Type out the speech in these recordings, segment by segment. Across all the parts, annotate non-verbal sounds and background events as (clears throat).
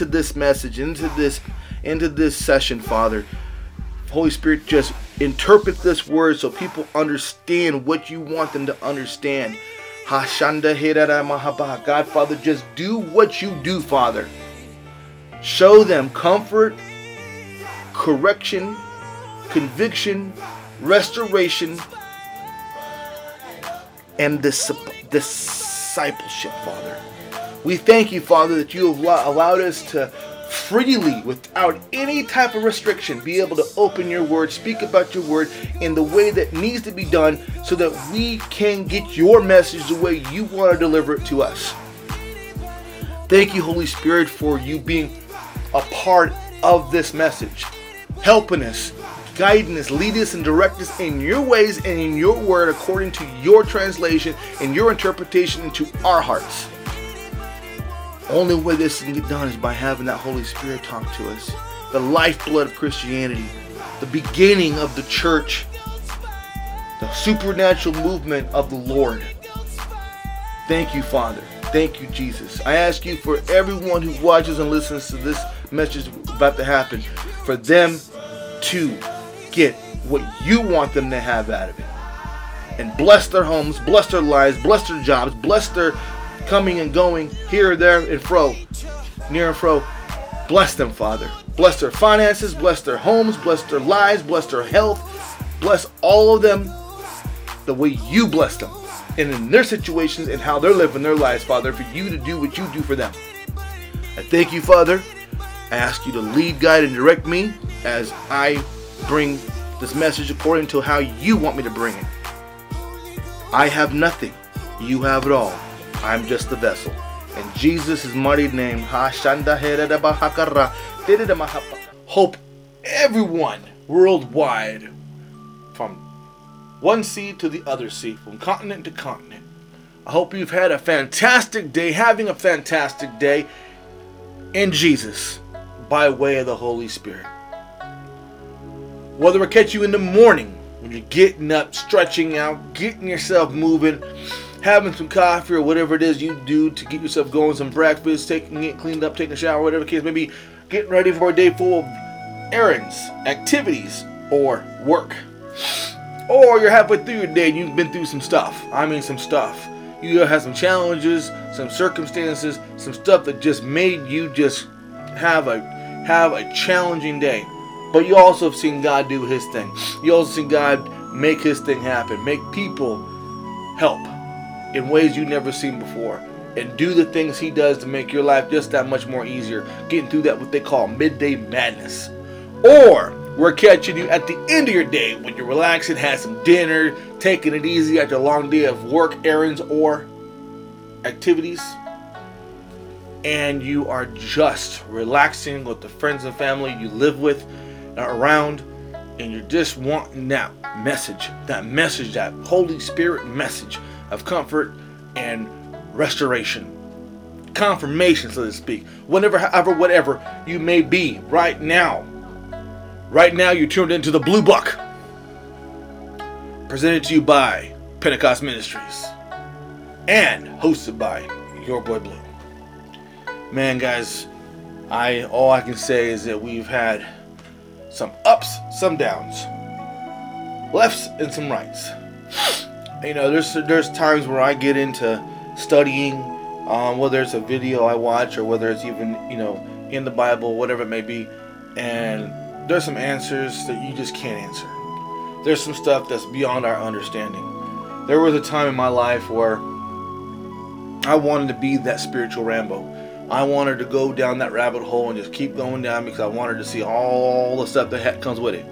into this message, into this, into this session, Father. Holy Spirit, just interpret this word so people understand what you want them to understand. Hashanda Hirara Mahaba. God, Father, just do what you do, Father. Show them comfort, correction, conviction, restoration, and dis- discipleship, Father. We thank you, Father, that you have allowed us to freely, without any type of restriction, be able to open your word, speak about your word in the way that needs to be done so that we can get your message the way you want to deliver it to us. Thank you, Holy Spirit, for you being a part of this message, helping us, guiding us, leading us, and direct us in your ways and in your word according to your translation and your interpretation into our hearts. Only way this can get done is by having that Holy Spirit talk to us. The lifeblood of Christianity, the beginning of the church, the supernatural movement of the Lord. Thank you, Father. Thank you, Jesus. I ask you for everyone who watches and listens to this message about to happen, for them to get what you want them to have out of it. And bless their homes, bless their lives, bless their jobs, bless their coming and going here, there, and fro, near and fro. Bless them, Father. Bless their finances, bless their homes, bless their lives, bless their health. Bless all of them the way you bless them and in their situations and how they're living their lives, Father, for you to do what you do for them. I thank you, Father. I ask you to lead, guide, and direct me as I bring this message according to how you want me to bring it. I have nothing. You have it all. I'm just the vessel. In Jesus' mighty name, hope everyone worldwide, from one sea to the other sea, from continent to continent. I hope you've had a fantastic day, having a fantastic day in Jesus by way of the Holy Spirit. Whether it catch you in the morning when you're getting up, stretching out, getting yourself moving, having some coffee or whatever it is you do to get yourself going, some breakfast, taking it cleaned up, taking a shower, whatever the case may be, getting ready for a day full of errands, activities, or work. Or you're halfway through your day and you've been through some stuff. I mean, some stuff. You have some challenges, some circumstances, some stuff that just made you just have a have a challenging day. But you also have seen God do His thing. You also seen God make His thing happen, make people help in ways you've never seen before, and do the things He does to make your life just that much more easier. Getting through that what they call midday madness, or we're catching you at the end of your day when you're relaxing, had some dinner, taking it easy after a long day of work, errands, or activities, and you are just relaxing with the friends and family you live with uh, around, and you're just wanting that message, that message, that Holy Spirit message of comfort and restoration. Confirmation, so to speak. Whenever, however, whatever you may be right now. Right now, you're tuned into the Blue Book. Presented to you by Pentecost Ministries. And hosted by Your Boy Blue. man, guys, I all I can say is that we've had some ups, some downs, lefts, and some rights. You know, there's there's times where I get into studying, um, whether it's a video I watch or whether it's even you know in the Bible, whatever it may be, and there's some answers that you just can't answer. There's some stuff that's beyond our understanding. There was a time in my life where I wanted to be that spiritual Rambo. I wanted to go down that rabbit hole and just keep going down because I wanted to see all the stuff that comes with it.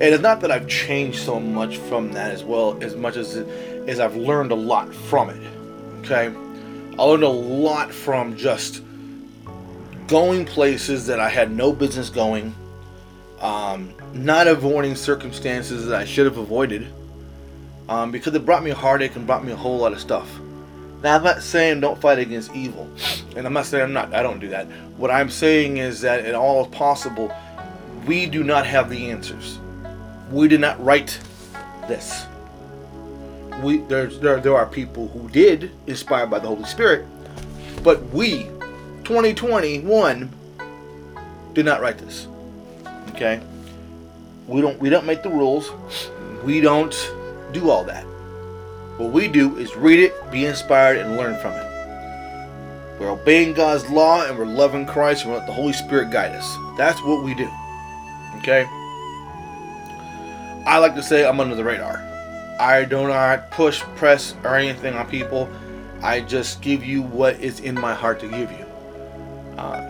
And it's not that I've changed so much from that as well, as much as as I've learned a lot from it. Okay, I learned a lot from just going places that I had no business going, um, not avoiding circumstances that I should have avoided, um, because it brought me heartache and brought me a whole lot of stuff. Now I'm not saying don't fight against evil, and I'm not saying I'm not. I don't do that. What I'm saying is that in all possible, we do not have the answers. We did not write this. We there's there there are people who did, inspired by the Holy Spirit, but we, 2021, did not write this. Okay. We don't we don't make the rules. We don't do all that. What we do is read it, be inspired, and learn from it. We're obeying God's law and we're loving Christ and we let the Holy Spirit guide us. That's what we do. Okay? I like to say I'm under the radar. I do not push, press, or anything on people. I just give you what is in my heart to give you. Uh,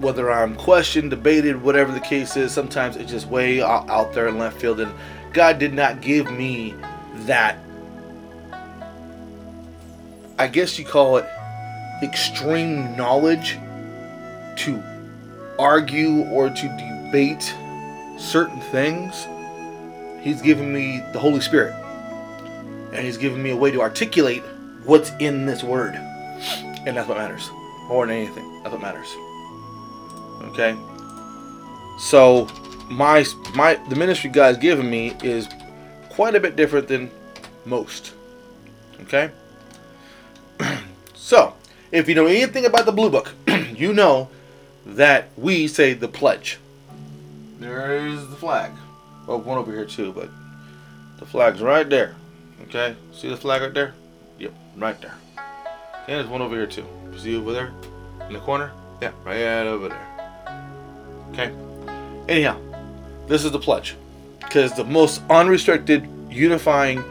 whether I'm questioned, debated, whatever the case is, sometimes it's just way out, there in left field. And God did not give me that I guess you call it extreme knowledge to argue or to debate certain things. He's given me the Holy Spirit. And He's given me a way to articulate what's in this word. And that's what matters. More than anything. That's what matters. Okay? So my my the ministry God's given me is quite a bit different than most. Okay? (clears throat) So, if you know anything about the Blue Book, (clears throat) you know that we say the pledge. There is the flag. Well, one over here too, but the flag's right there. Okay, see the flag right there? Yep, right there. Okay, there's one over here too. See over there in the corner? Yeah, right over there. Okay. Anyhow, this is the pledge because the most unrestricted, unifying,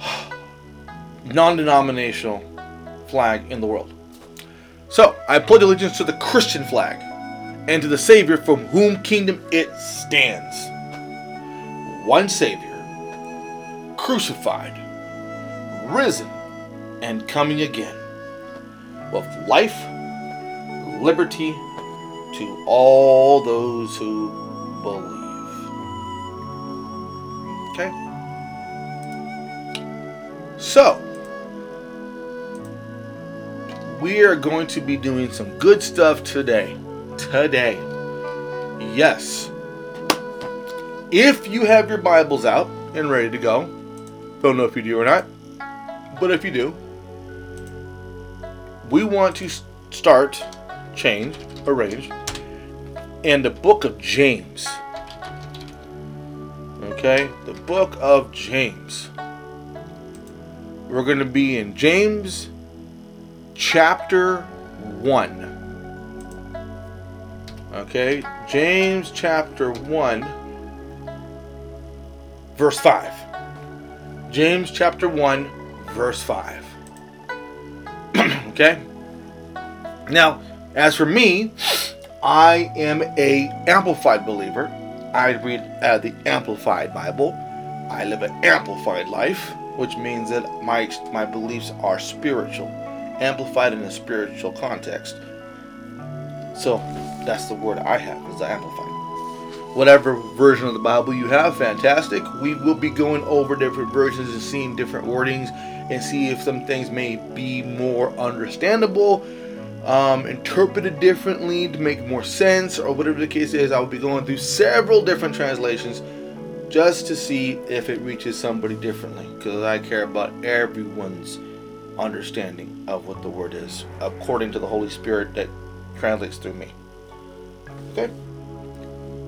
(sighs) non-denominational flag in the world. So, I pledge allegiance to the Christian flag and to the Savior from whom kingdom it stands. One Savior, crucified, risen, and coming again, with life, liberty to all those who believe. Okay? So, we are going to be doing some good stuff today. Today. Yes. If you have your Bibles out and ready to go, don't know if you do or not, but if you do, we want to start, change, arrange, in the book of James. Okay? The book of James. We're going to be in James chapter 1. Okay, James chapter 1, verse 5. James chapter 1, verse 5. (clears throat) okay? Now, as for me, I am a amplified believer. I read uh, the amplified Bible. I live an amplified life, which means that my my beliefs are spiritual amplified in a spiritual context. So that's the word I have is the amplified. Whatever version of the Bible you have, fantastic. We will be going over different versions and seeing different wordings and see if some things may be more understandable, um, interpreted differently to make more sense, or whatever the case is. I will be going through several different translations just to see if it reaches somebody differently because I care about everyone's understanding of what the word is, according to the Holy Spirit that translates through me. Okay?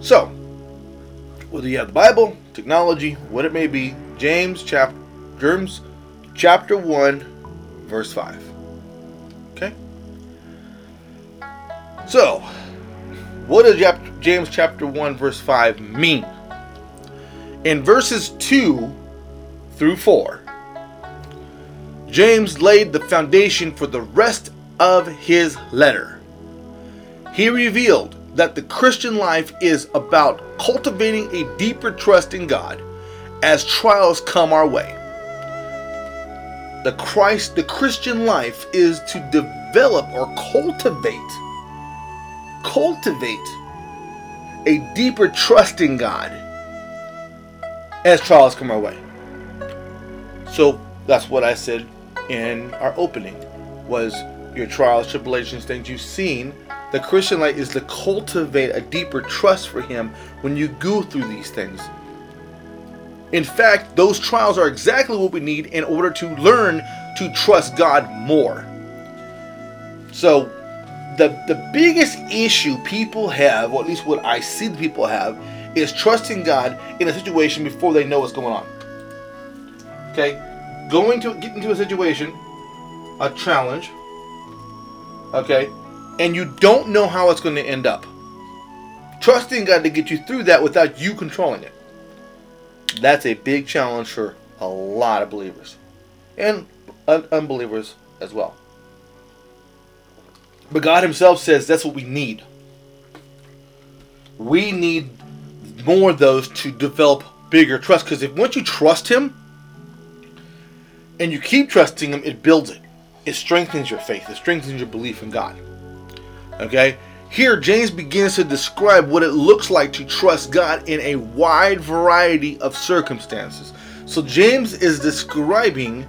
So, whether you have the Bible, technology, what it may be, James chapter James chapter 1 verse 5. Okay? So, what does James chapter 1 verse 5 mean? In verses 2 through 4, James laid the foundation for the rest of his letter. He revealed that the Christian life is about cultivating a deeper trust in God as trials come our way. The Christ, the Christian life is to develop or cultivate cultivate a deeper trust in God as trials come our way. So that's what I said in our opening was your trials, tribulations, things you've seen. The Christian life is to cultivate a deeper trust for Him when you go through these things. In fact, those trials are exactly what we need in order to learn to trust God more. So, the the biggest issue people have, or at least what I see the people have, is trusting God in a situation before they know what's going on. Okay, going to get into a situation, a challenge. Okay, and you don't know how it's going to end up. Trusting God to get you through that without you controlling it. That's a big challenge for a lot of believers and un- unbelievers as well. But God Himself says that's what we need. We need more of those to develop bigger trust. Because if once you trust Him and you keep trusting Him, it builds it. It strengthens your faith. It strengthens your belief in God. Okay? Here, James begins to describe what it looks like to trust God in a wide variety of circumstances. So, James is describing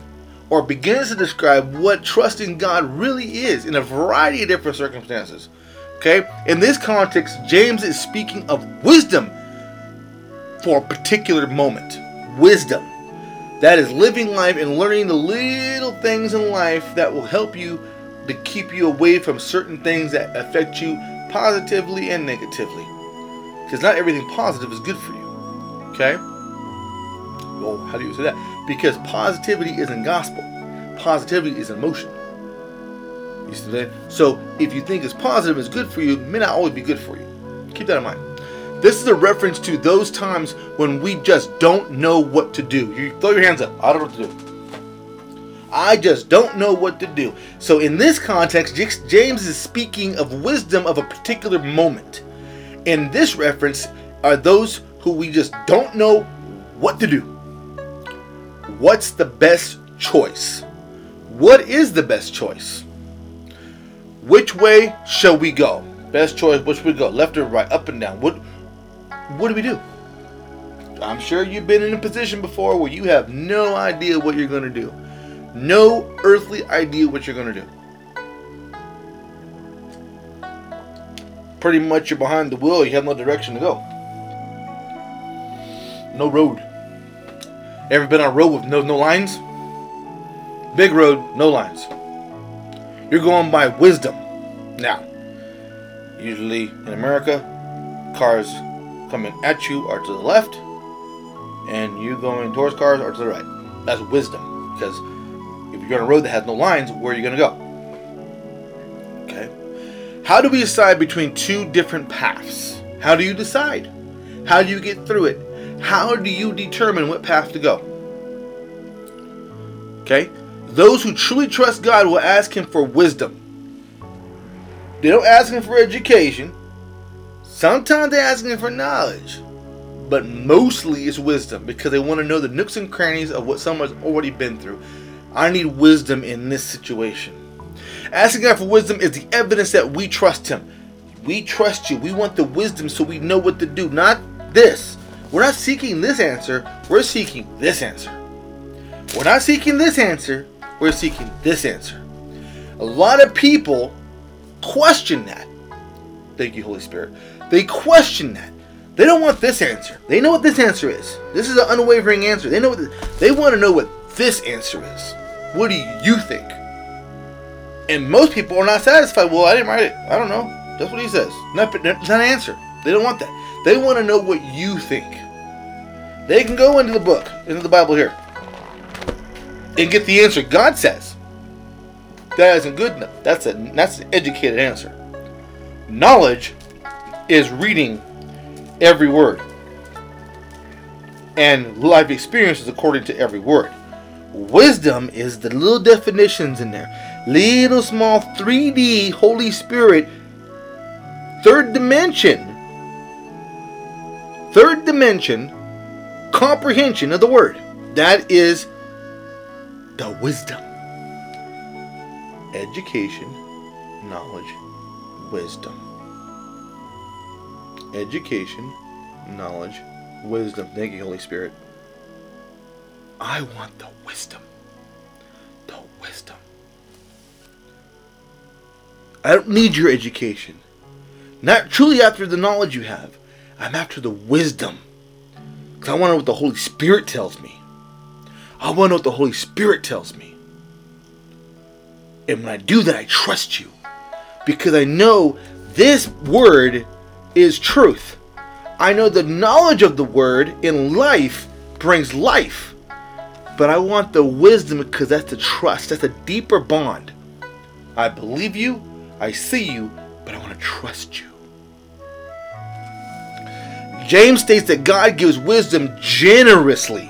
or begins to describe what trusting God really is in a variety of different circumstances. Okay? In this context, James is speaking of wisdom for a particular moment. Wisdom. That is living life and learning the little things in life that will help you to keep you away from certain things that affect you positively and negatively. Because not everything positive is good for you. Okay? Well, how do you say that? Because positivity isn't gospel. Positivity is emotion. You see that? So if you think it's positive is good for you, it may not always be good for you. Keep that in mind. This is a reference to those times when we just don't know what to do. You throw your hands up. I don't know what to do. I just don't know what to do. So, in this context, James is speaking of wisdom of a particular moment. In this reference, are those who we just don't know what to do. What's the best choice? What is the best choice? Which way shall we go? Best choice, which we go? Left or right, up and down. What what do we do? I'm sure you've been in a position before where you have no idea what you're going to do. No earthly idea what you're going to do. Pretty much you're behind the wheel, you have no direction to go. No road. Ever been on a road with no no lines? Big road, no lines. You're going by wisdom. Now, usually in America, cars coming at you are to the left, and you going towards cars are to the right. That's wisdom. Because you're on a road that has no lines, where are you going to go? Okay. How do we decide between two different paths? How do you decide? How do you get through it? How do you determine what path to go? Okay? Those who truly trust God will ask Him for wisdom. They don't ask Him for education. Sometimes they ask Him for knowledge. But mostly it's wisdom because they want to know the nooks and crannies of what someone's already been through. I need wisdom in this situation. Asking God for wisdom is the evidence that we trust Him. We trust you. We want the wisdom so we know what to do, not this. We're not seeking this answer, we're seeking this answer. We're not seeking this answer, we're seeking this answer. A lot of people question that. Thank you, Holy Spirit. They question that. They don't want this answer. They know what this answer is. This is an unwavering answer. They know what the, they want to know what this answer is. What do you think? And most people are not satisfied. Well, I didn't write it. I don't know. That's what he says. Not, not an answer. They don't want that. They want to know what you think. They can go into the book, into the Bible here, and get the answer God says. That isn't good enough. That's a that's an educated answer. Knowledge is reading every word. And life experience is according to every word. Wisdom is the little definitions in there. Little small 3D Holy Spirit third dimension. Third dimension comprehension of the word. That is the wisdom. Education, knowledge, wisdom. Education, knowledge, wisdom. Thank you, Holy Spirit. I want the wisdom. The wisdom. I don't need your education. Not truly after the knowledge you have. I'm after the wisdom. Because I want to know what the Holy Spirit tells me. I want to know what the Holy Spirit tells me. And when I do that, I trust you. Because I know this word is truth. I know the knowledge of the word in life brings life. But I want the wisdom because that's the trust. That's a deeper bond. I believe you, I see you, but I want to trust you. James states that God gives wisdom generously.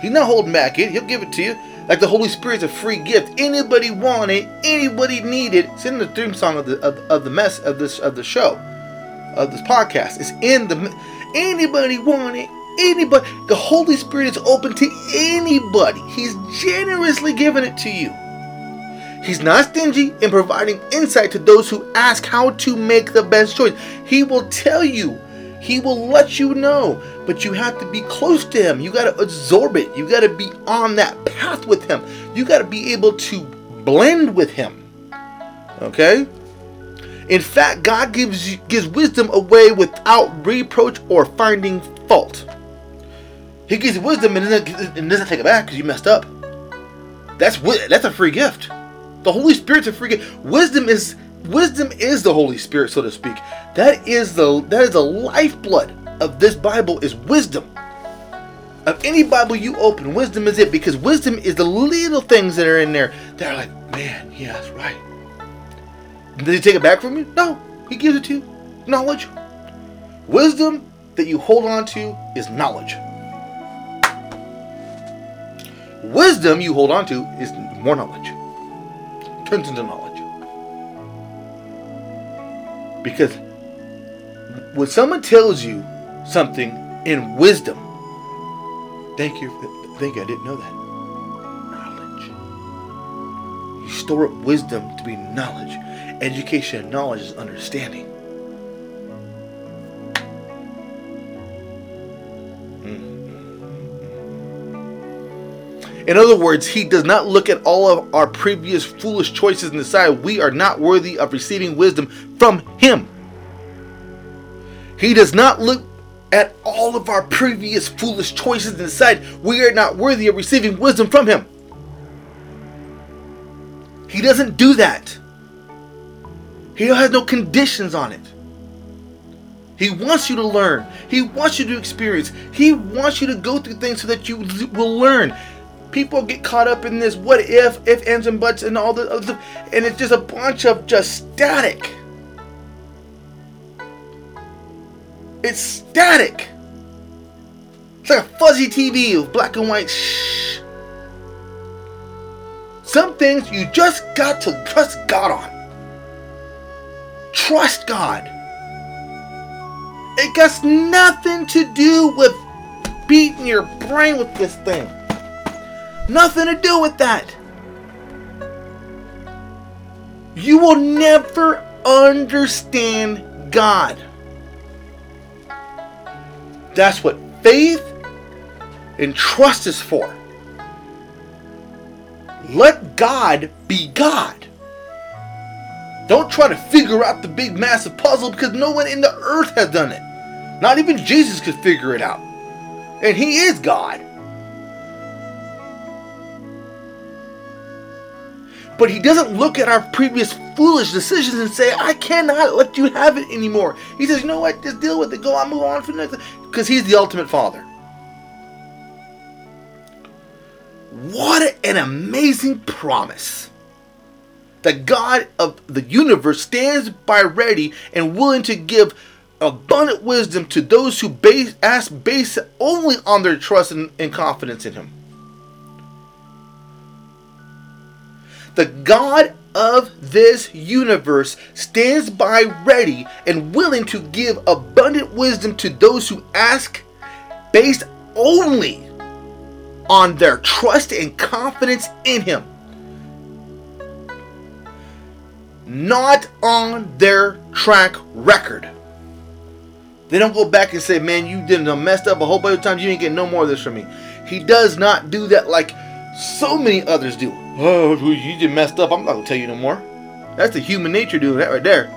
He's not holding back it, he'll give it to you. Like the Holy Spirit's a free gift. Anybody want it, anybody need it. It's in the theme song of the of, of the mess of this of the show. Of this podcast. It's in the anybody want it, anybody the Holy Spirit is open to anybody. He's generously giving it to you. He's not stingy in providing insight to those who ask how to make the best choice. He will tell you he will let you know, but you have to be close to Him. You got to absorb it. You got to be on that path with Him. You got to be able to blend with Him. Okay? In fact, God gives gives wisdom away without reproach or finding fault. He gives you wisdom and doesn't, and doesn't take it back because you messed up. That's that's a free gift. The Holy Spirit's a free gift. Wisdom is wisdom is the Holy Spirit, so to speak. That is the that is the lifeblood of this Bible is wisdom. Of any Bible you open, wisdom is it because wisdom is the little things that are in there that are like, man, yeah, that's right. Did he take it back from you? No, he gives it to you. Knowledge. Wisdom that you hold on to is knowledge. Wisdom you hold on to is more knowledge. Turns into knowledge. Because when someone tells you something in wisdom, thank you, thank you, I didn't know that. Knowledge. You store up wisdom to be knowledge. Education and knowledge is understanding. In other words, he does not look at all of our previous foolish choices and decide we are not worthy of receiving wisdom from him. He does not look at all of our previous foolish choices and decide we are not worthy of receiving wisdom from him. He doesn't do that. He has no conditions on it. He wants you to learn. He wants you to experience. He wants you to go through things so that you will learn people get caught up in this what if, if, ands, and buts, and all the stuff, and it's just a bunch of just static. It's static. It's like a fuzzy TV of black and white. Shh. Some things you just got to trust God on. Trust God. It got nothing to do with beating your brain with this thing. Nothing to do with that. You will never understand God. That's what faith and trust is for. Let God be God. Don't try to figure out the big massive puzzle because no one in the earth has done it. Not even Jesus could figure it out. And he is God. But he doesn't look at our previous foolish decisions and say, I cannot let you have it anymore. He says, you know what? Just deal with it. Go on, move on for the next. Because he's the ultimate father. What an amazing promise. The God of the universe stands by ready and willing to give abundant wisdom to those who base, ask based only on their trust and, and confidence in Him. The God of this universe stands by ready and willing to give abundant wisdom to those who ask based only on their trust and confidence in Him. Not on their track record. They don't go back and say, man, you didn't messed up a whole bunch of times. You ain't getting no more of this from me. He does not do that like so many others do. Oh, you just messed up. I'm not gonna tell you no more. That's the human nature doing that right there.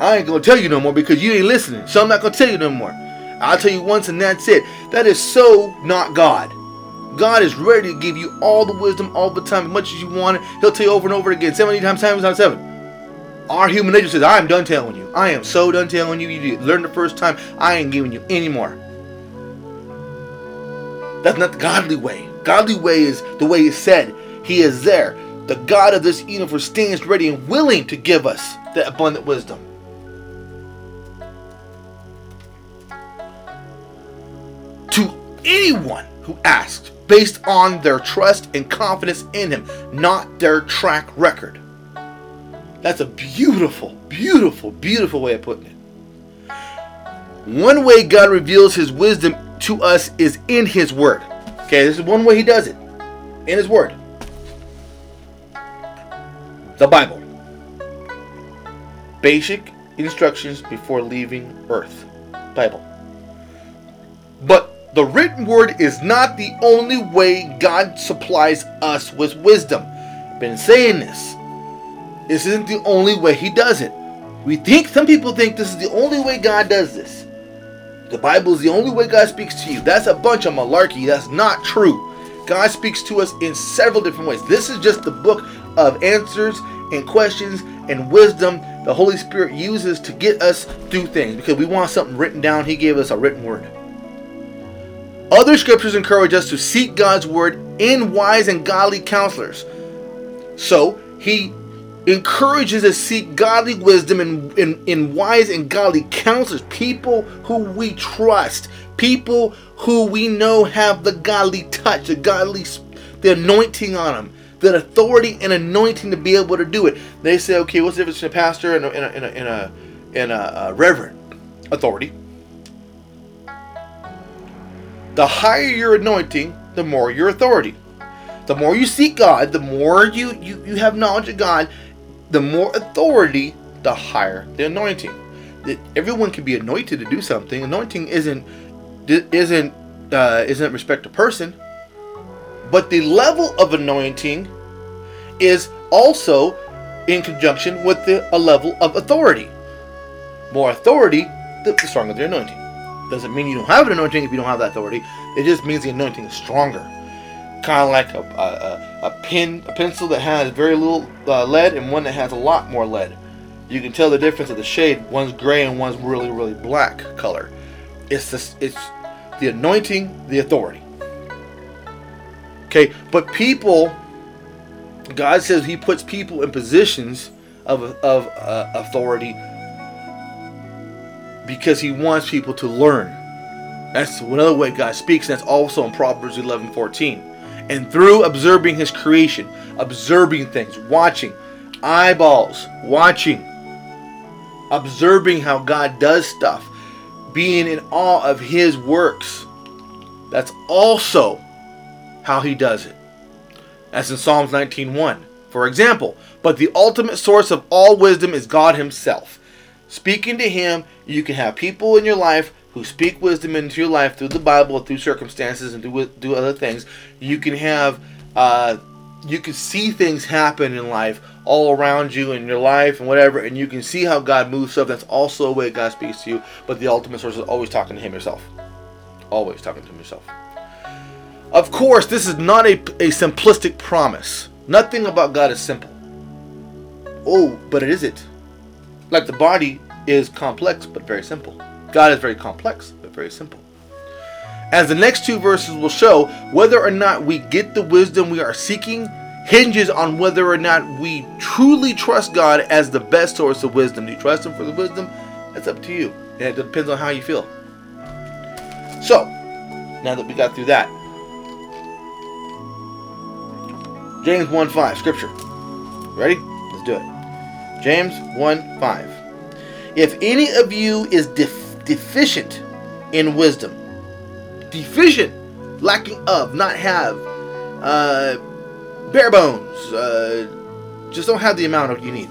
I ain't gonna tell you no more because you ain't listening. So I'm not gonna tell you no more. I'll tell you once and that's it. That is so not God. God is ready to give you all the wisdom all the time, as much as you want it. He'll tell you over and over again, 70 times, times times seven. Our human nature says, I am done telling you. I am so done telling you. You learned the first time. I ain't giving you any more. That's not the godly way. Godly way is the way he said. He is there. The God of this universe stands ready and willing to give us that abundant wisdom. To anyone who asks, based on their trust and confidence in him, not their track record. That's a beautiful, beautiful, beautiful way of putting it. One way God reveals his wisdom to us is in his word. Okay, this is one way he does it. In his word. The Bible. Basic instructions before leaving earth. Bible. But the written word is not the only way God supplies us with wisdom. Been saying this. This isn't the only way he does it. We think some people think this is the only way God does this. The Bible is the only way God speaks to you. That's a bunch of malarkey. That's not true. God speaks to us in several different ways. This is just the book of answers and questions and wisdom the Holy Spirit uses to get us through things because we want something written down. He gave us a written word. Other scriptures encourage us to seek God's word in wise and godly counselors. So, he encourages us to seek godly wisdom in, in, in wise and godly counselors, people who we trust, people who we know have the godly touch, the godly, the anointing on them, the authority and anointing to be able to do it. They say, okay, what's the difference between a pastor and a, and a, and a, and a, and a, a reverend? Authority. The higher your anointing, the more your authority. The more you seek God, the more you, you, you have knowledge of God, the more authority, the higher the anointing. That everyone can be anointed to do something. Anointing isn't isn't uh, isn't respect to person, but the level of anointing is also in conjunction with the, a level of authority. More authority, the, stronger the anointing. Doesn't mean you don't have an anointing if you don't have that authority. It just means the anointing is stronger. Kind of like a, a, a, pen, a pencil that has very little uh, lead and one that has a lot more lead. You can tell the difference of the shade. One's gray and one's really, really black color. It's this, it's the anointing, the authority. Okay, but people, God says He puts people in positions of of uh, authority because He wants people to learn. That's another way God speaks. That's also in Proverbs 11, 14. And through observing His creation, observing things, watching, eyeballs, watching, observing how God does stuff, being in awe of His works. That's also how he does it. As in Psalms 19:1. For example, but the ultimate source of all wisdom is God himself. Speaking to him, you can have people in your life who speak wisdom into your life through the Bible, through circumstances, and do do other things. You can have, uh, you can see things happen in life all around you in your life and whatever, and you can see how God moves stuff. That's also a way God speaks to you. But the ultimate source is always talking to Him yourself. Always talking to Him yourself. Of course, this is not a, a simplistic promise. Nothing about God is simple. Oh, but it isn't. Like the body is complex but very simple. God is very complex but very simple. As the next two verses will show, whether or not we get the wisdom we are seeking hinges on whether or not we truly trust God as the best source of wisdom. Do you trust Him for the wisdom? That's up to you. And it depends on how you feel. So, now that we got through that, James 1 5, Scripture. Ready? Let's do it. James 1 5. If any of you is def- deficient in wisdom, deficient, lacking of, not have, uh, bare bones, uh, just don't have the amount of you need.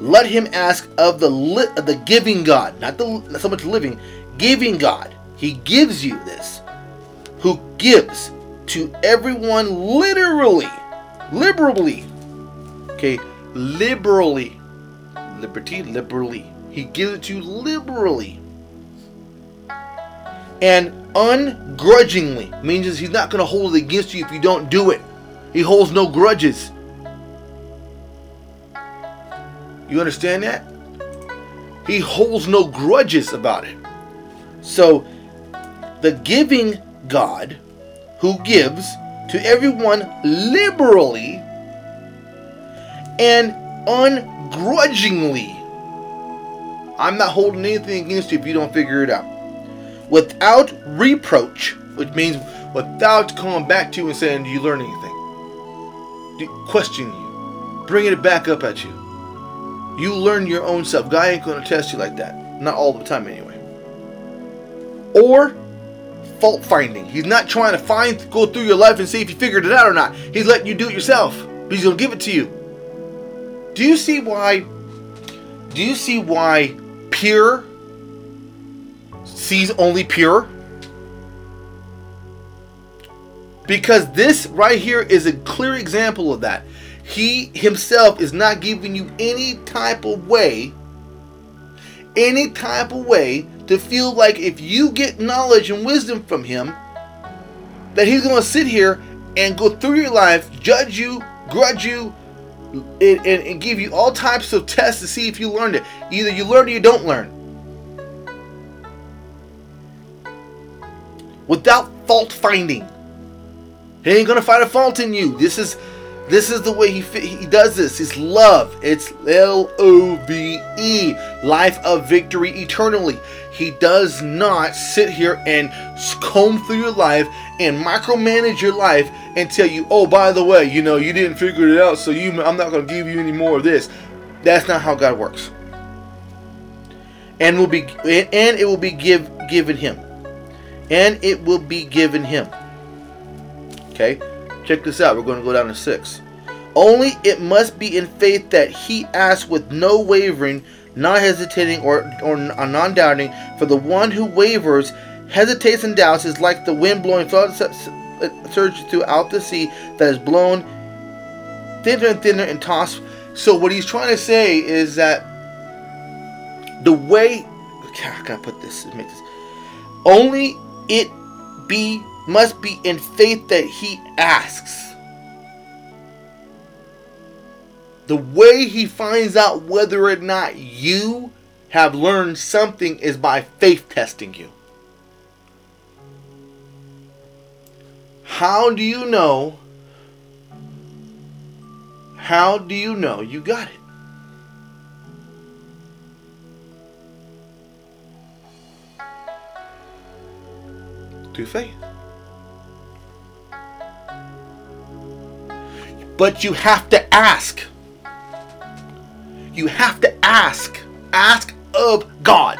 Let him ask of the li- of the giving God, not the not so much living, giving God. He gives you this, who gives to everyone literally, liberally. Okay, liberally, liberty, liberally. He gives it to you liberally and ungrudgingly means he's not going to hold it against you if you don't do it. He holds no grudges. You understand that? He holds no grudges about it. So, the giving God who gives to everyone liberally and ungrudgingly. I'm not holding anything against you if you don't figure it out without reproach, which means without coming back to you and saying, Do you learn anything? Question you, bringing it back up at you. You learn your own self. God ain't going to test you like that. Not all the time, anyway. Or fault finding. He's not trying to find, go through your life and see if you figured it out or not. He's letting you do it yourself. But he's to give it to you. Do you see why? Do you see why pure sees only pure? Because this right here is a clear example of that. He himself is not giving you any type of way, any type of way to feel like if you get knowledge and wisdom from him, that he's going to sit here and go through your life, judge you, grudge you, and, and, and give you all types of tests to see if you learned it. Either you learn or you don't learn. without fault finding. He ain't gonna find a fault in you. This is this is the way he he does this. It's love. It's L O V E, life of victory eternally. He does not sit here and comb through your life and micromanage your life and tell you, "Oh, by the way, you know, you didn't figure it out, so you I'm not going to give you any more of this." That's not how God works. And will be and it will be give given him and it will be given him. Okay, check this out. We're going to go down to six. Only it must be in faith that he asks with no wavering, not hesitating or, or uh, non doubting. For the one who wavers, hesitates, and doubts is like the wind blowing uh, surge throughout the sea that is blown thinner and thinner and tossed. So, what he's trying to say is that the way. Okay, I gotta put this, make this. Only it be must be in faith that he asks. The way he finds out whether or not you have learned something is by faith testing you. How do you know? How do you know you got it? through faith. But you have to ask. You have to ask. Ask of God.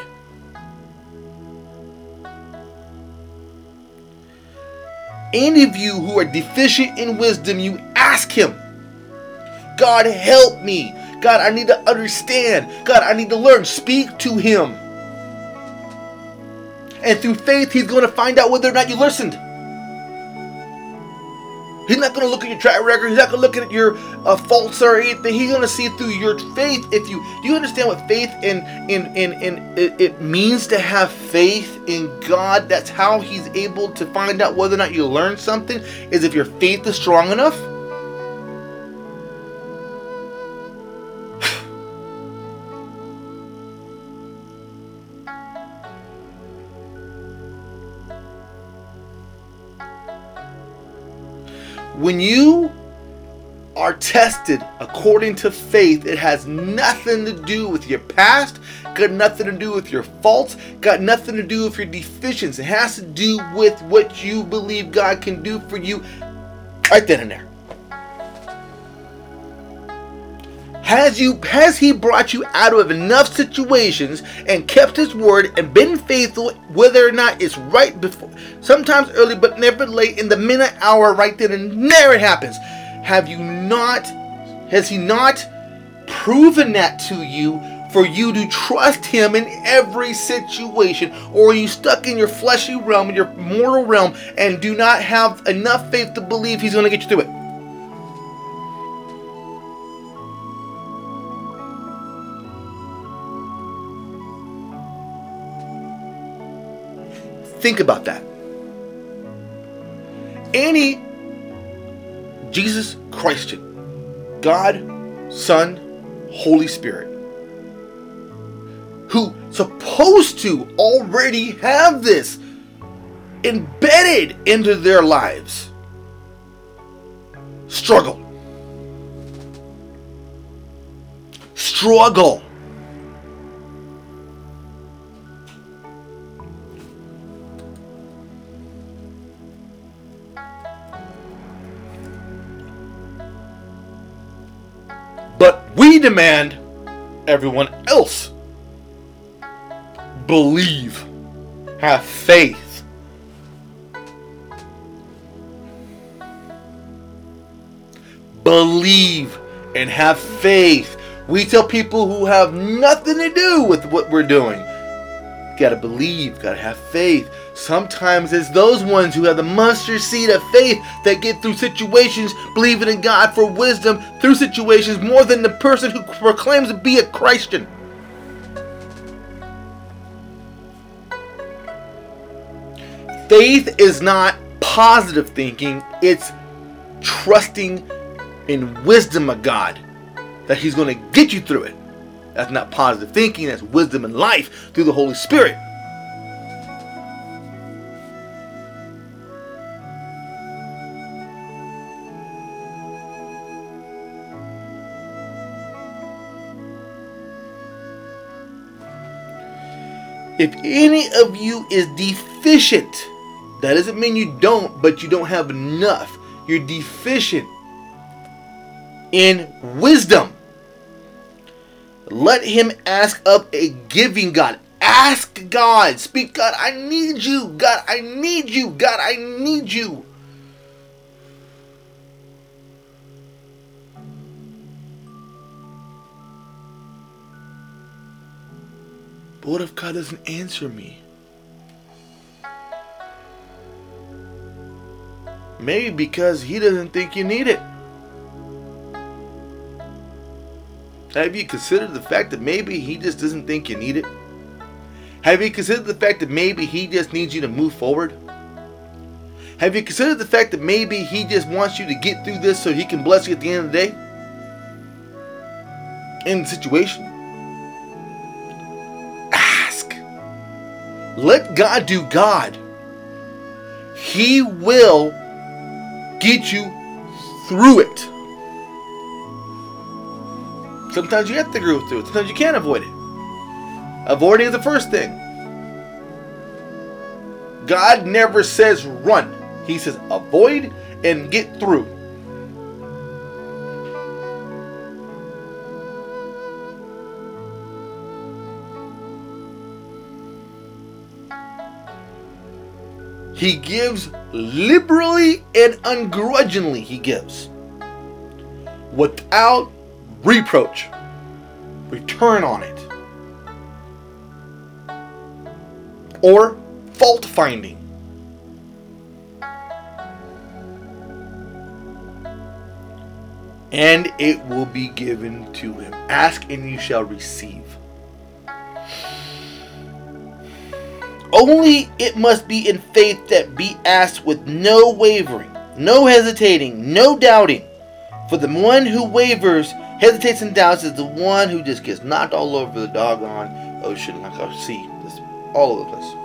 Any of you who are deficient in wisdom, you ask Him. God, help me. God, I need to understand. God, I need to learn. Speak to Him. And through faith, he's going to find out whether or not you listened. He's not going to look at your track record. He's not going to look at your uh, faults or anything. He's going to see through your faith. If you do, you understand what faith in in in, in it, it means to have faith in God. That's how He's able to find out whether or not you learn something. Is if your faith is strong enough. When you are tested according to faith, it has nothing to do with your past, got nothing to do with your faults, got nothing to do with your deficiencies. It has to do with what you believe God can do for you right then and there. Has you has he brought you out of enough situations and kept his word and been faithful whether or not it's right before sometimes early but never late in the minute hour right then and there it happens. Have you not has he not proven that to you for you to trust him in every situation or are you stuck in your fleshy realm, in your mortal realm and do not have enough faith to believe he's going to get you through it? Think about that. Any Jesus Christian, God, Son, Holy Spirit, who supposed to already have this embedded into their lives, struggle. Struggle. But we demand everyone else believe, have faith. Believe and have faith. We tell people who have nothing to do with what we're doing. Gotta believe, gotta have faith. Sometimes it's those ones who have the mustard seed of faith that get through situations, believing in God for wisdom through situations more than the person who proclaims to be a Christian. Faith is not positive thinking, it's trusting in wisdom of God that He's going to get you through it. That's not positive thinking, that's wisdom in life through the Holy Spirit. If any of you is deficient, that doesn't mean you don't, but you don't have enough. You're deficient in wisdom. Let him ask of a giving God. Ask God. Speak, God, I need you. God, I need you. God, I need you. But what if God doesn't answer me? Maybe because He doesn't think you need it. Have you considered the fact that maybe He just doesn't think you need it? Have you considered the fact that maybe He just needs you to move forward? Have you considered the fact that maybe He just wants you to get through this so He can bless you at the end of the day? In the situation? God do God. He will get you through it. Sometimes you have to go through it. Sometimes you can't avoid it. Avoiding is the first thing. God never says run. He says avoid and get through. He gives liberally and ungrudgingly, he gives. Without reproach. Return on it. Or fault finding. And it will be given to him. Ask and you shall receive. Only it must be in faith that be asked with no wavering, no hesitating, no doubting. For the one who wavers, hesitates, and doubts is the one who just gets knocked all over the doggone ocean, like sea, just all over the place.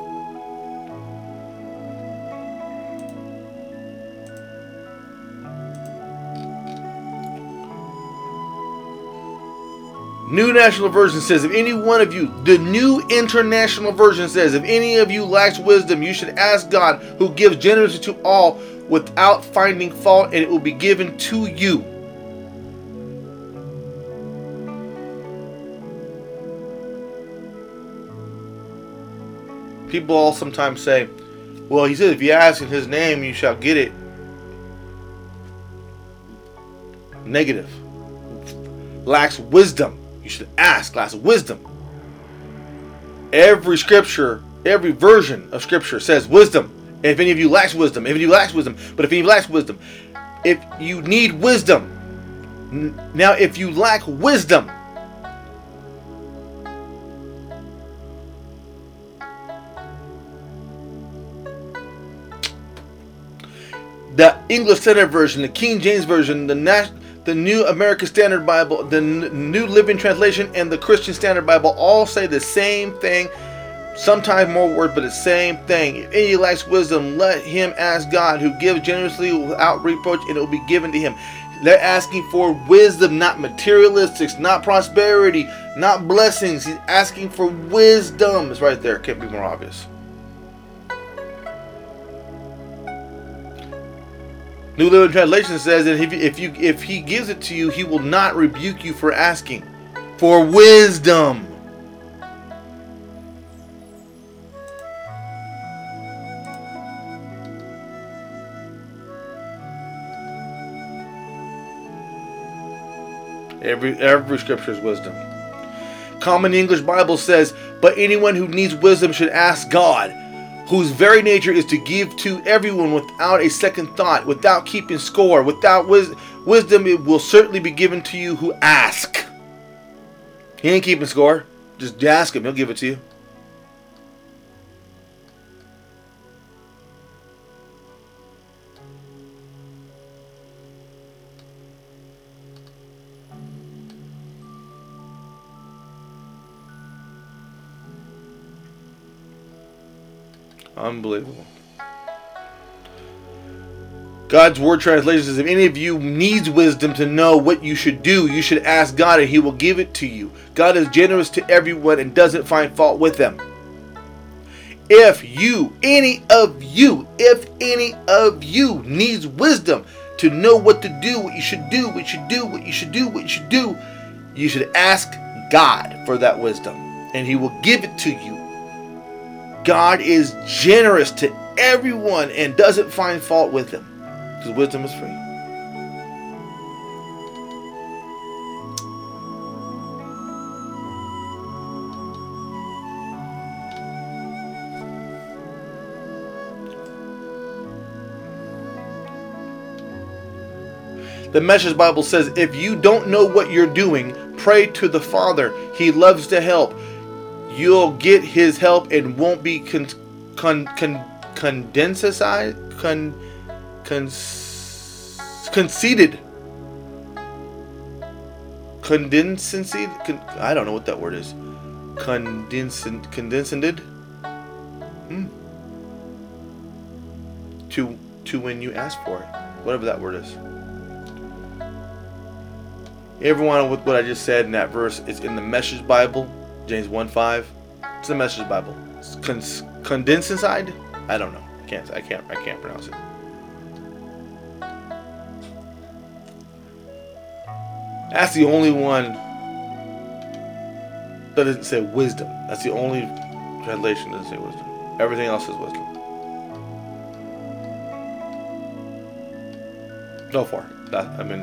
New National Version says, if any one of you, the New International Version says, if any of you lacks wisdom, you should ask God, who gives generously to all without finding fault, and it will be given to you. People all sometimes say, well, he said, if you ask in his name, you shall get it. Negative. Lacks wisdom. You should ask, glass of wisdom. Every scripture, every version of scripture says wisdom. If any of you lacks wisdom, if any of you lacks wisdom, but if any of you lacks wisdom, if you need wisdom, now if you lack wisdom, the English Standard Version, the King James Version, the Nas- the New American Standard Bible, the New Living Translation, and the Christian Standard Bible all say the same thing. Sometimes more words, but the same thing. If any lacks wisdom, let him ask God, who gives generously without reproach, and it will be given to him. They're asking for wisdom, not materialistics, not prosperity, not blessings. He's asking for wisdom. It's right there. Can't be more obvious. New Living Translation says that if if you if he gives it to you, he will not rebuke you for asking for wisdom. Every every scripture is wisdom. Common English Bible says, "But anyone who needs wisdom should ask God, whose very nature is to give to everyone without a second thought, without keeping score, without wis- wisdom it will certainly be given to you who ask." He ain't keeping score. Just ask him, he'll give it to you. Unbelievable. God's word translation says, if any of you needs wisdom to know what you should do, you should ask God and he will give it to you. God is generous to everyone and doesn't find fault with them. If you, any of you, if any of you needs wisdom to know what to do, what you should do, what you should do, what you should do, what you should do, you should ask God for that wisdom and he will give it to you. God is generous to everyone and doesn't find fault with them because wisdom is free. The Message Bible says, if you don't know what you're doing, pray to the Father. He loves to help. You'll get His help and won't be con, con, con, condensicide, con, con. Condensated? Con, I don't know what that word is. Condensed, condensed. Hmm. To to when you ask for it, whatever that word is. Everyone with what I just said in that verse is in the Message Bible, James 1 5. It's the Message Bible. Cons- condensicide? I don't know. I can't I can't I can't pronounce it. That's the only one that doesn't say wisdom. That's the only translation that doesn't say wisdom. Everything else is wisdom. So far. That I mean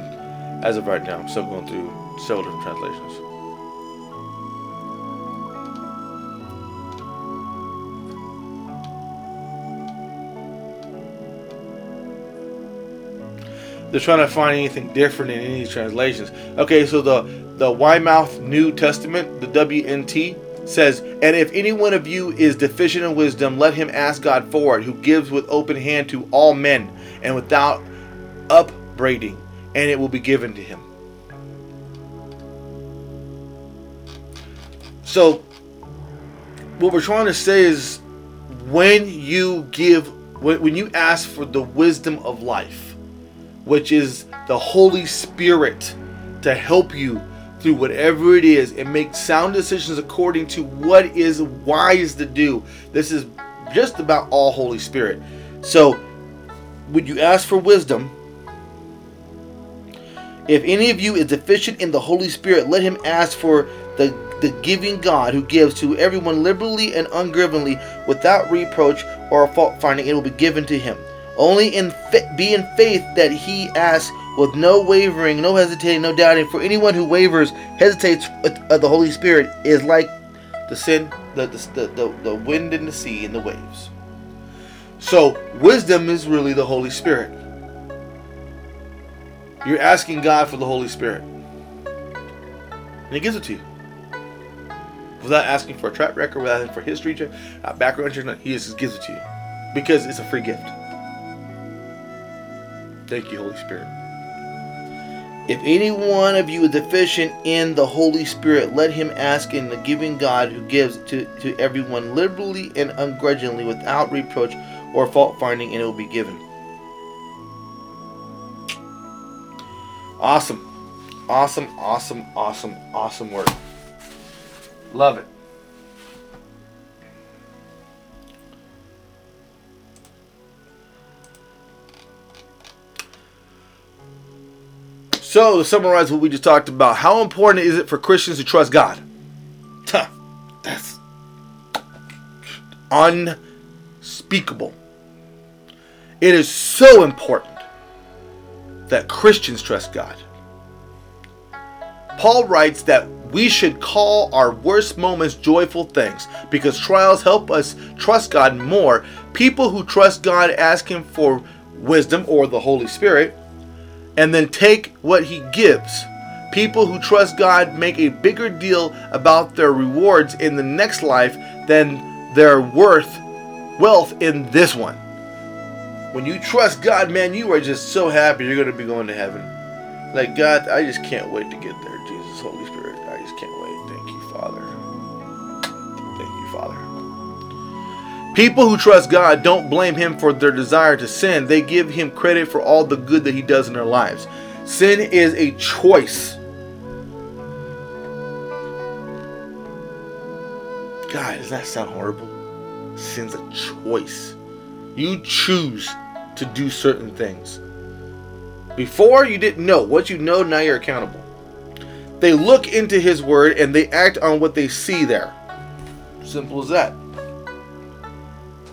as of right now, I'm still going through several different translations. They're trying to find anything different in any translations. Okay, so the the Weymouth New Testament, the WNT, says, "And if any one of you is deficient in wisdom, let him ask God for it, who gives with open hand to all men, and without upbraiding, and it will be given to him." So, what we're trying to say is, when you give, when, when you ask for the wisdom of life, which is the Holy Spirit to help you through whatever it is and make sound decisions according to what is wise to do. This is just about all Holy Spirit. So, when you ask for wisdom, if any of you is deficient in the Holy Spirit, let him ask for the, the giving God who gives to everyone liberally and ungrudgingly without reproach or fault finding, it will be given to him. Only in be in faith that he asks with no wavering, no hesitating, no doubting. For anyone who wavers, hesitates of the Holy Spirit is like the sin, the, the, the, the wind and the sea and the waves. So, wisdom is really the Holy Spirit. You're asking God for the Holy Spirit. And He gives it to you. Without asking for a track record, without asking for history uh, background He just gives it to you. Because it's a free gift. Thank you, Holy Spirit. If any one of you is deficient in the Holy Spirit, let him ask in the giving God who gives to, to everyone liberally and ungrudgingly without reproach or fault finding, and it will be given. Awesome. Awesome, awesome, awesome, awesome work. Love it. So, to summarize what we just talked about, how important is it for Christians to trust God? Huh, that's unspeakable. It is so important that Christians trust God. Paul writes that we should call our worst moments joyful things because trials help us trust God more. People who trust God ask Him for wisdom or the Holy Spirit and then take what He gives. People who trust God make a bigger deal about their rewards in the next life than their worth wealth in this one. When you trust God, man, you are just so happy you're going to be going to heaven. Like, God, I just can't wait to get there. People who trust God don't blame Him for their desire to sin, they give Him credit for all the good that He does in their lives. Sin is a choice. God, does that sound horrible? Sin's a choice. You choose to do certain things. Before you didn't know. What you know, now you're accountable. They look into His Word and they act on what they see there. Simple as that.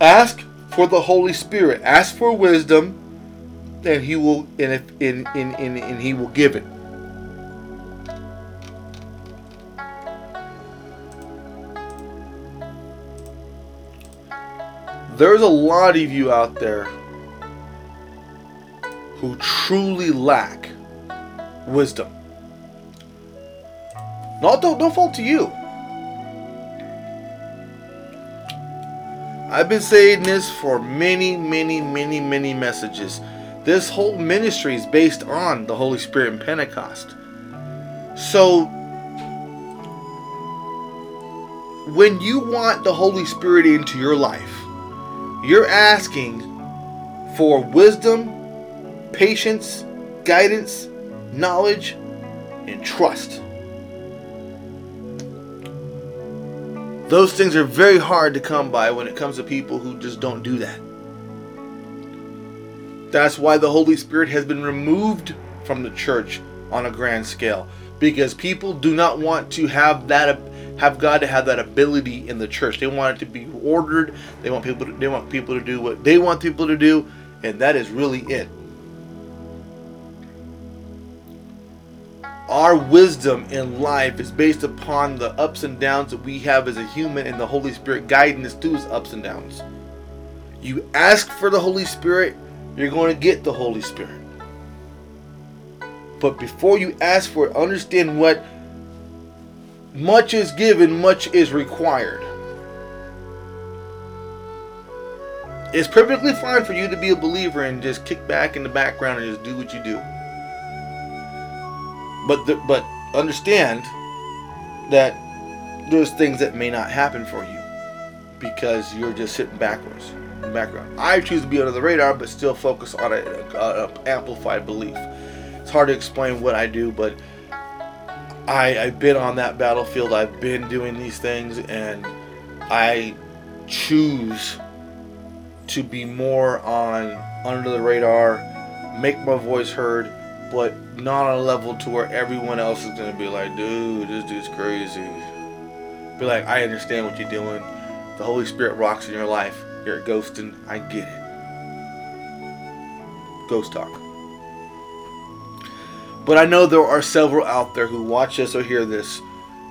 Ask for the Holy Spirit. Ask for wisdom, and He will and if and, He will give it. There's a lot of you out there who truly lack wisdom. No, don't, don't fall to you. I've been saying this for many, many, many, many messages. This whole ministry is based on the Holy Spirit and Pentecost. So, when you want the Holy Spirit into your life, you're asking for wisdom, patience, guidance, knowledge, and trust. Those things are very hard to come by when it comes to people who just don't do that. That's why the Holy Spirit has been removed from the church on a grand scale because people do not want to have that have God to have that ability in the church. They want it to be ordered. They want people to, they want people to do what they want people to do, and that is really it. Our wisdom in life is based upon the ups and downs that we have as a human and the Holy Spirit guiding us through those ups and downs. You ask for the Holy Spirit, you're going to get the Holy Spirit. But before you ask for it, understand what much is given, much is required. It's perfectly fine for you to be a believer and just kick back in the background and just do what you do. But the, but understand that there's things that may not happen for you because you're just sitting backwards background. I choose to be under the radar, but still focus on an amplified belief. It's hard to explain what I do, but I, I've been on that battlefield. I've been doing these things, and I choose to be more on under the radar, make my voice heard, but not on a level to where everyone else is gonna be like, dude, this dude's crazy. Be like, I understand what you're doing. The Holy Spirit rocks in your life. You're ghosting. I get it. Ghost talk. But I know there are several out there who watch this or hear this,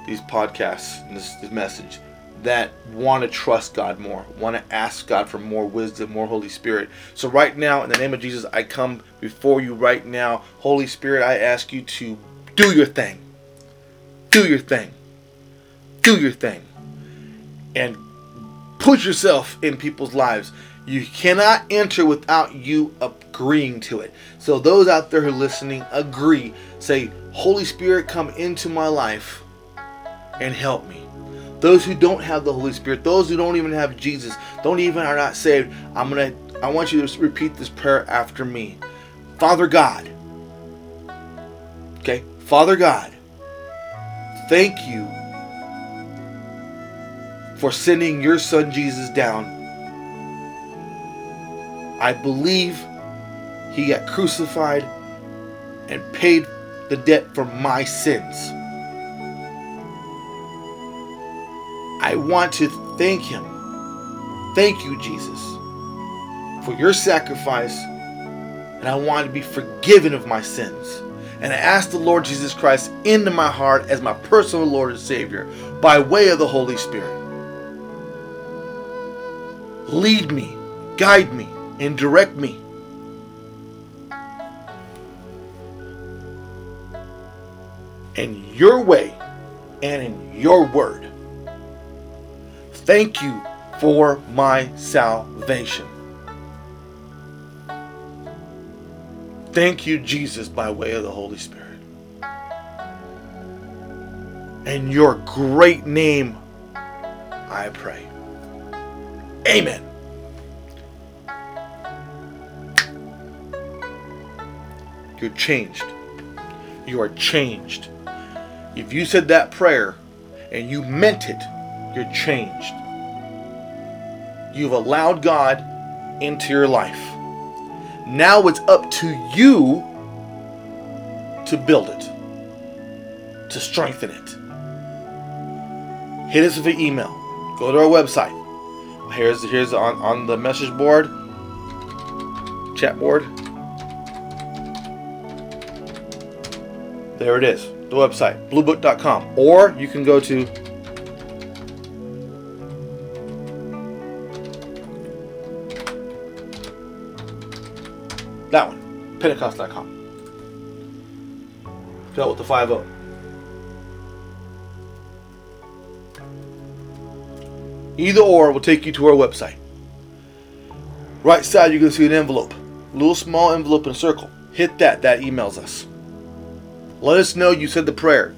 these podcasts, this, this message, that want to trust God more, want to ask God for more wisdom, more Holy Spirit. So, right now, in the name of Jesus, I come before you right now. Holy Spirit, I ask you to do your thing. Do your thing. Do your thing. And put yourself in people's lives. You cannot enter without you agreeing to it. So, those out there who are listening, agree. Say, Holy Spirit, come into my life and help me. Those who don't have the Holy Spirit, those who don't even have Jesus, don't even are not saved, I'm gonna I want you to repeat this prayer after me. Father God. Okay? Father God, thank you for sending your son Jesus down. I believe he got crucified and paid the debt for my sins. I want to thank him. Thank you, Jesus, for your sacrifice, and I want to be forgiven of my sins. And I ask the Lord Jesus Christ into my heart as my personal Lord and Savior by way of the Holy Spirit. Lead me, guide me, and direct me. In your way and in your word. Thank you for my salvation. Thank you, Jesus, by way of the Holy Spirit. In your great name, I pray. Amen. You're changed. You are changed. If you said that prayer and you meant it, you're changed. You've allowed God into your life. Now it's up to you to build it, to strengthen it. Hit us with an email. Go to our website. Here's here's on, on the message board, chat board. There it is, the website, bluebook.com. Or you can go to pentecost.com. Spelled with the 5 0. Either or will take you to our website. Right side, you're going to see an envelope. A little small envelope in a circle. Hit that. That emails us. Let us know you said the prayer.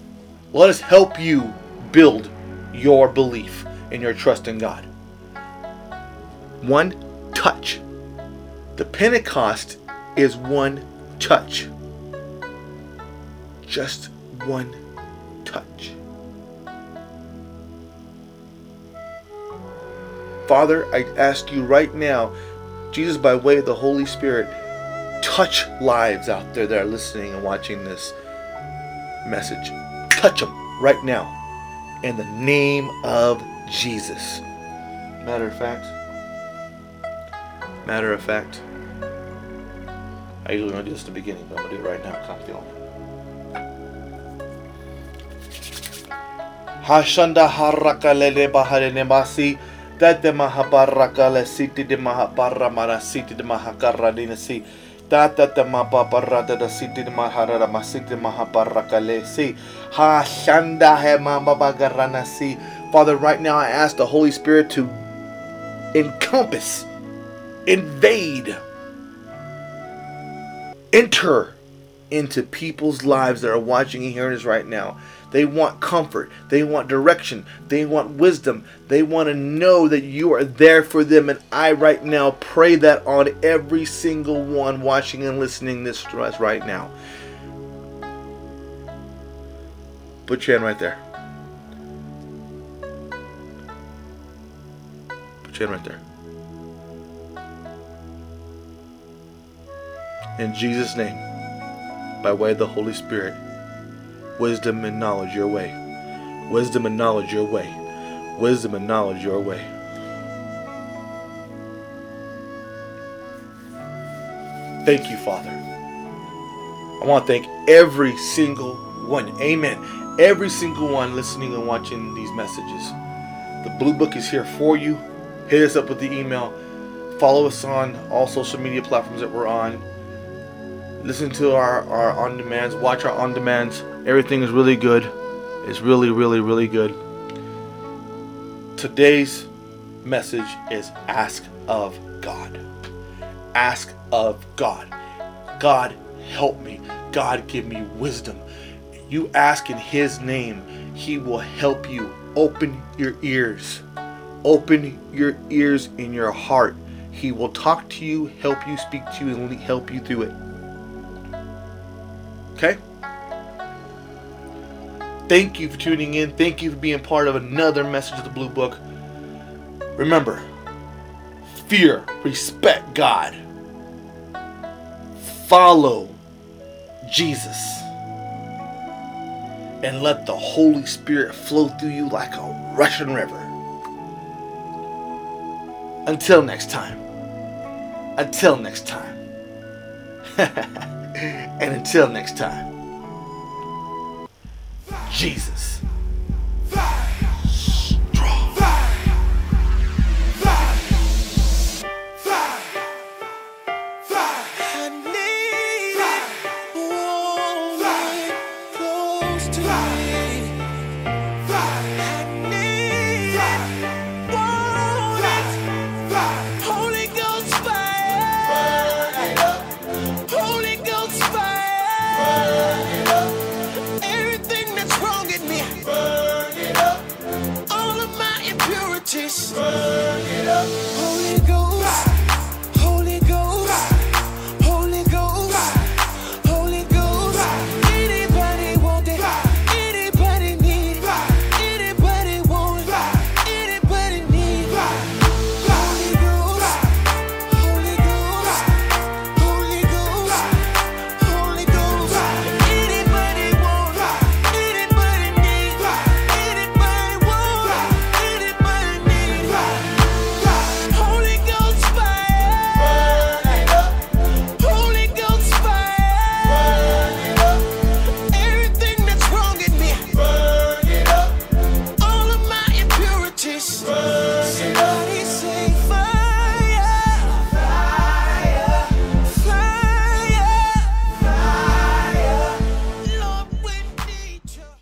Let us help you build your belief and your trust in God. One touch. The Pentecost is one touch. Just one touch. Father, I ask you right now, Jesus, by way of the Holy Spirit, touch lives out there that are listening and watching this message. Touch them right now in the name of Jesus. Matter of fact, matter of fact, I usually don't do this the beginning, but I'm to do it right now. Come feel Hashanda harakalele bahalene basi. Tate mahaparakale siti de mahaparra mara siti de mahakarra dinasi. Tata te mapaparada da siti de maharara masiti mahaparakale si. Hashanda he mama bagarana si. Father, right now I ask the Holy Spirit to encompass, invade, enter into people's lives that are watching and hearing us right now. They want comfort. They want direction. They want wisdom. They want to know that you are there for them. And I right now pray that on every single one watching and listening this to us right now. Put your hand right there. Put your hand right there. In Jesus' name, by way of the Holy Spirit, wisdom and knowledge your way. Wisdom and knowledge your way. Wisdom and knowledge your way. Thank you, Father. I want to thank every single one. Amen. Every single one listening and watching these messages. The Blue Book is here for you. Hit us up with the email. Follow us on all social media platforms that we're on. Listen to our, our on demands. Watch our on demands. Everything is really good. It's really, really, really good. Today's message is ask of God. Ask of God. God, help me. God, give me wisdom. You ask in His name, He will help you. Open your ears. Open your ears in your heart. He will talk to you, help you, speak to you, and help you through it. Okay? Thank you for tuning in. Thank you for being part of another message of the Blue Book. Remember, fear, respect God, follow Jesus, and let the Holy Spirit flow through you like a rushing river. Until next time. Until next time. (laughs) and until next time. Jesus.